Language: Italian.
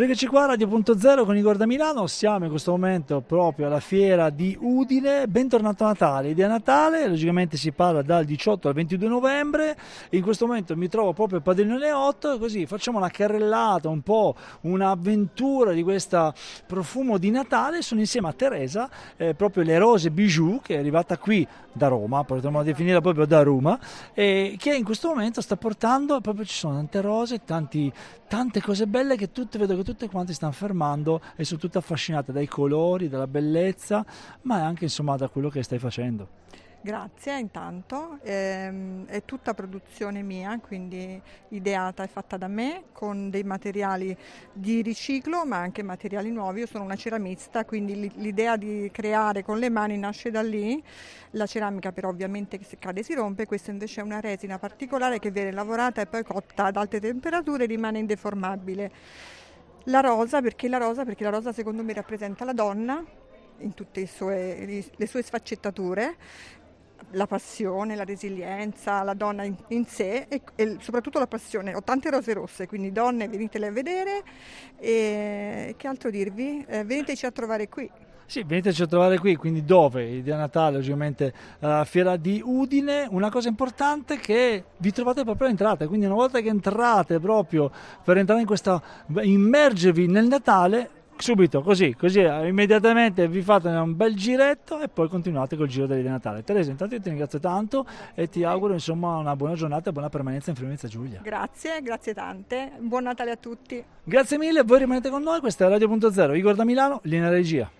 Eccoci qua, Radio.0 con Igor da Milano, siamo in questo momento proprio alla fiera di Udine, bentornato a Natale, idea Natale, logicamente si parla dal 18 al 22 novembre, in questo momento mi trovo proprio a Padiglione 8, così facciamo una carrellata, un po' un'avventura di questo profumo di Natale, sono insieme a Teresa, eh, proprio le Rose Bijou, che è arrivata qui da Roma, potremmo definirla proprio da Roma, e che in questo momento sta portando, proprio ci sono tante rose, tanti, tante cose belle che tutte vedo che tutte quante stanno fermando e sono tutte affascinate dai colori, dalla bellezza, ma anche insomma da quello che stai facendo. Grazie intanto, ehm, è tutta produzione mia, quindi ideata e fatta da me con dei materiali di riciclo ma anche materiali nuovi. Io sono una ceramista, quindi l'idea di creare con le mani nasce da lì. La ceramica però ovviamente se cade si rompe, questa invece è una resina particolare che viene lavorata e poi cotta ad alte temperature e rimane indeformabile. La rosa, perché la rosa? Perché la rosa secondo me rappresenta la donna in tutte sue, le sue sfaccettature la passione, la resilienza, la donna in, in sé e, e, soprattutto la passione. Ho tante rose rosse, quindi donne venitele a vedere e che altro dirvi? Eh, veniteci a trovare qui. Sì, veniteci a trovare qui, quindi dove? Idea Natale, ovviamente alla fiera di Udine. Una cosa importante è che vi trovate proprio all'entrata, quindi una volta che entrate proprio per entrare in questa, immergervi nel Natale, subito, così, così immediatamente vi fate un bel giretto e poi continuate col giro dell'idea Natale. Teresa, intanto io ti ringrazio tanto e ti auguro insomma una buona giornata e buona permanenza in Friulenza Giulia. Grazie, grazie tante, buon Natale a tutti. Grazie mille, voi rimanete con noi, questa è Radio.0, Igor da Milano, linea regia.